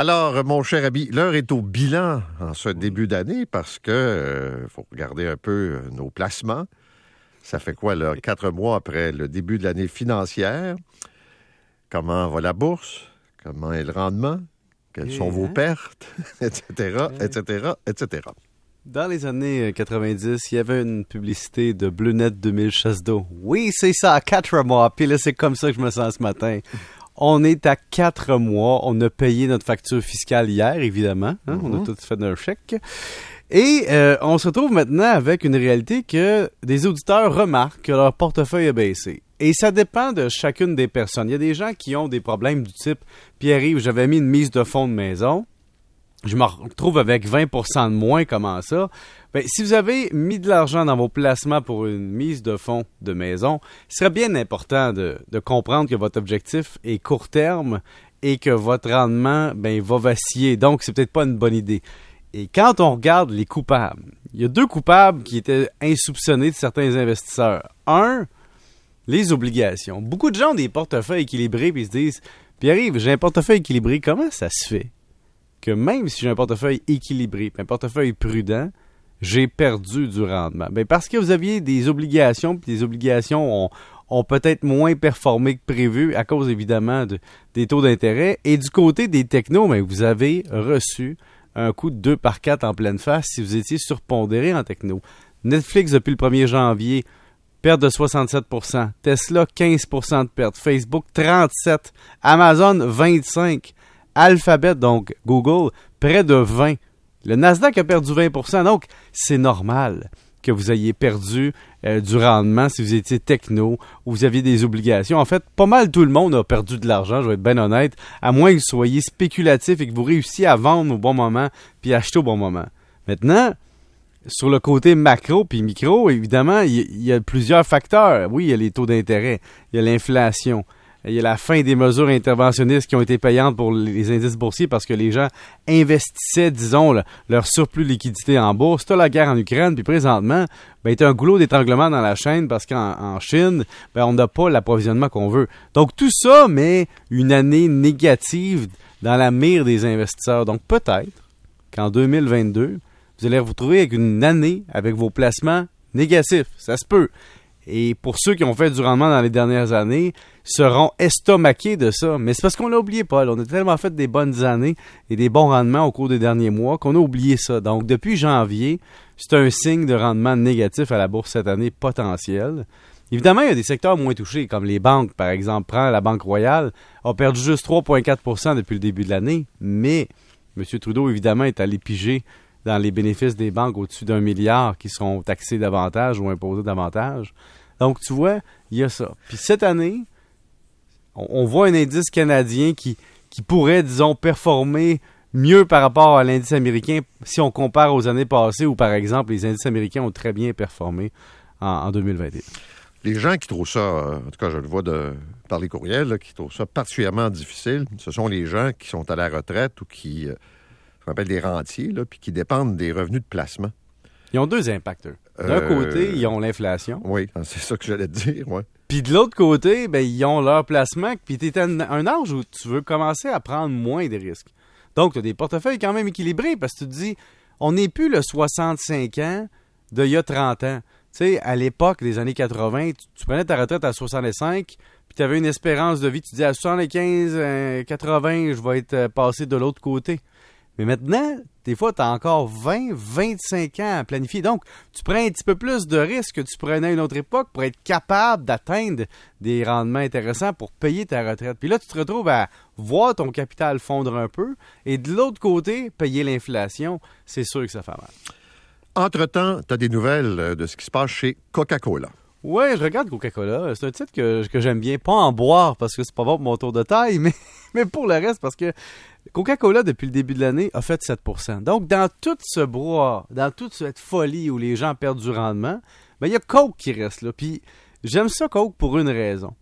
Alors, mon cher ami, l'heure est au bilan en ce début d'année parce que euh, faut regarder un peu euh, nos placements. Ça fait quoi, là, quatre mois après le début de l'année financière? Comment va la bourse? Comment est le rendement? Quelles sont vos hein? pertes? etc., etc., etc. Dans les années 90, il y avait une publicité de Bleu Net 2000 chasse d'eau. Oui, c'est ça, quatre mois. Puis là, c'est comme ça que je me sens ce matin. On est à quatre mois. On a payé notre facture fiscale hier, évidemment. hein. On a tout fait d'un chèque. Et euh, on se retrouve maintenant avec une réalité que des auditeurs remarquent que leur portefeuille a baissé. Et ça dépend de chacune des personnes. Il y a des gens qui ont des problèmes du type Pierre-Yves, j'avais mis une mise de fonds de maison. Je me retrouve avec 20% de moins, comment ça? Ben, si vous avez mis de l'argent dans vos placements pour une mise de fonds de maison, il serait bien important de, comprendre que votre objectif est court terme et que votre rendement ben, va vaciller. Donc, c'est peut-être pas une bonne idée. Et quand on regarde les coupables, il y a deux coupables qui étaient insoupçonnés de certains investisseurs. Un, les obligations. Beaucoup de gens ont des portefeuilles équilibrés et se disent Pierre-Yves, j'ai un portefeuille équilibré, comment ça se fait? Que même si j'ai un portefeuille équilibré, un portefeuille prudent, j'ai perdu du rendement? Ben parce que vous aviez des obligations, puis les obligations ont, peut-être moins performé que prévu à cause évidemment de- des taux d'intérêt. Et du côté des technos, ben, vous avez reçu un coup de 2 par 4 en pleine face si vous étiez surpondéré en techno. Netflix depuis le 1er janvier, perte de 67% Tesla 15% de perte, Facebook 37% Amazon 25 Alphabet donc Google près de 20 le Nasdaq a perdu 20% donc c'est normal que vous ayez perdu euh, du rendement si vous étiez techno ou vous aviez des obligations. En fait, pas mal tout le monde a perdu de l'argent, je vais être bien honnête, à moins que vous soyez spéculatif et que vous réussissiez à vendre au bon moment puis acheter au bon moment. Maintenant, sur le côté macro puis micro, évidemment, il y, il y a plusieurs facteurs. Oui, il y a les taux d'intérêt, il y a l'inflation, il y a la fin des mesures interventionnistes qui ont été payantes pour les indices boursiers parce que les gens investissaient, disons, le- leur surplus de liquidité en bourse. T'as la guerre en Ukraine, puis présentement, ben, t'as un goulot d'étranglement dans la chaîne parce qu'en en Chine, ben, on n'a pas l'approvisionnement qu'on veut. Donc tout ça met une année négative dans la mire des investisseurs. Donc peut-être qu'en 2022, vous allez vous retrouver avec une année avec vos placements négatifs. Ça se peut. Et pour ceux qui ont fait du rendement dans les dernières années, seront estomaqués de ça. Mais c'est parce qu'on l'a oublié, Paul. On a tellement fait des bonnes années et des bons rendements au cours des derniers mois qu'on a oublié ça. Donc, depuis janvier, c'est un signe de rendement négatif à la bourse cette année potentiel. Évidemment, il y a des secteurs moins touchés, comme les banques, par exemple. Prends la Banque Royale, a perdu juste 3,4% depuis le début de l'année, mais M. Trudeau, évidemment, est allé piger dans les bénéfices des banques au-dessus d'un milliard qui seront taxés davantage ou imposés davantage. Donc, tu vois, il y a ça. Puis cette année, on, voit un indice canadien qui, qui pourrait, disons, performer mieux par rapport à l'indice américain si on compare aux années passées où, par exemple, les indices américains ont très bien performé en, en 2021. Les gens qui trouvent ça, euh, en tout cas, je le vois de, par les courriels, qui trouvent ça particulièrement difficile, ce sont les gens qui sont à la retraite ou qui, euh, qu'on appelle des rentiers, là, puis qui dépendent des revenus de placement. Ils ont deux impacts. eux. D'un Euh, côté, ils ont l'inflation. Oui, c'est ça que j'allais te dire, ouais. Puis de l'autre côté, ben, ils ont leur placement. Puis tu es à un, un âge où tu veux commencer à prendre moins de risques. Donc, tu as des portefeuilles quand même équilibrés parce que tu te dis, on n'est plus le 65 ans d'il y a 30 ans. Tu sais, à l'époque des années 80, tu, tu prenais ta retraite à 65, puis tu avais une espérance de vie. Tu te dis, à 75, euh, 80, je vais être euh, passé de l'autre côté. Mais maintenant, des fois, tu as encore 20, 25 ans à planifier. Donc, tu prends un petit peu plus de risques que tu prenais à une autre époque pour être capable d'atteindre des rendements intéressants pour payer ta retraite. Puis là, tu te retrouves à voir ton capital fondre un peu et de l'autre côté, payer l'inflation. C'est sûr que ça fait mal. Entre-temps, tu as des nouvelles euh, de ce qui se passe chez Coca-Cola. Ouais, je regarde Coca-Cola. C'est un titre que, que j'aime bien. Pas en boire parce que c'est pas bon pour mon tour de taille, mais, pour le reste parce que Coca-Cola, depuis le début de l'année, a fait 7% Donc, dans tout ce brouhaha, dans toute cette folie où les gens perdent du rendement, ben, il y a Coke qui reste là. Puis, j'aime ça, Coke, pour une raison.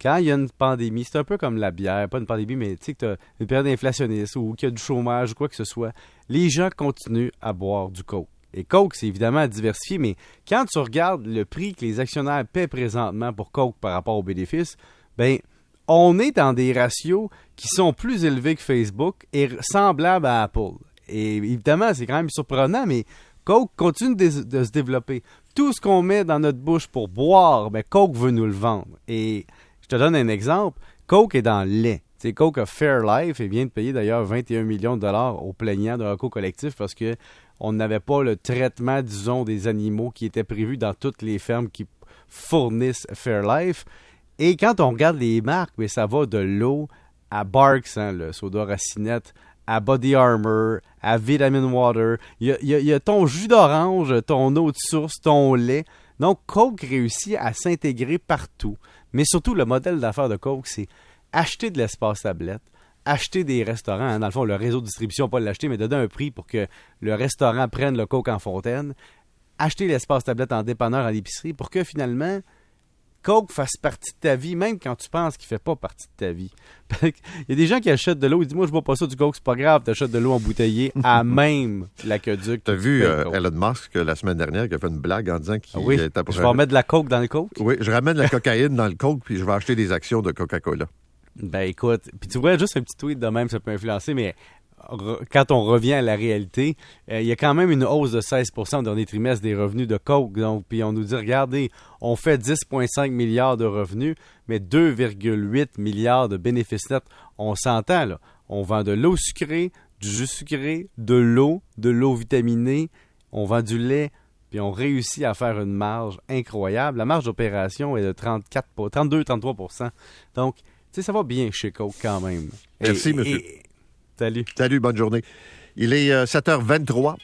Quand il y a une pandémie, c'est un peu comme la bière, pas une pandémie, mais tu sais que tu as une période inflationniste ou qu'il y a du chômage ou quoi que ce soit, les gens continuent à boire du Coke. Et Coke, c'est évidemment diversifié, mais quand tu regardes le prix que les actionnaires paient présentement pour Coke par rapport aux bénéfices, ben on est dans des ratios qui sont plus élevés que Facebook et semblables à Apple. Et évidemment, c'est quand même surprenant, mais Coke continue de, se développer. Tout ce qu'on met dans notre bouche pour boire, ben Coke veut nous le vendre. Et je te donne un exemple. Coke est dans le lait. Coke a Fairlife et vient de payer d'ailleurs 21 millions de dollars aux plaignants de recours collectif parce que on n'avait pas le traitement, disons, des animaux qui était prévu dans toutes les fermes qui fournissent Fairlife. Et quand on regarde les marques, mais ça va de l'eau à Barks, hein, le soda racinette, à Body Armor, à Vitamin Water. Il y a, ton jus d'orange, ton eau de source, ton lait. Donc, Coke réussit à s'intégrer partout. Mais surtout, le modèle d'affaires de Coke, c'est acheter de l'espace tablette, acheter des restaurants, hein, dans le fond, le réseau de distribution, pas l'acheter, mais donner un prix pour que le restaurant prenne le Coke en fontaine, acheter l'espace tablette en dépanneur à l'épicerie pour que finalement, Coke fasse partie de ta vie, même quand tu penses qu'il fait pas partie de ta vie. Il y a des gens qui achètent de l'eau, ils disent Moi, je bois pas ça du Coke, c'est pas grave, tu achètes de l'eau embouteillée à même l'aqueduc. Tu as vu euh, Elon Musk la semaine dernière qui a fait une blague en disant qu'il ah oui, était Je vais remettre de la Coke dans le Coke Oui, je ramène de la cocaïne dans le Coke, puis je vais acheter des actions de Coca-Cola. Ben écoute, puis tu vois, juste un petit tweet de même, ça peut influencer, mais quand on revient à la réalité, euh, il y a quand même une hausse de 16% au dernier trimestre des revenus de Coke. Donc, puis on nous dit, regardez, on fait 10,5 milliards de revenus, mais 2,8 milliards de bénéfices nets. On s'entend, là. On vend de l'eau sucrée, du jus sucré, de l'eau, de l'eau vitaminée, on vend du lait, puis on réussit à faire une marge incroyable. La marge d'opération est de 34, 32-33% Donc, sais, ça va bien chez Coke quand même. Merci, monsieur. salut. Salut, bonne journée. Il est 7h23.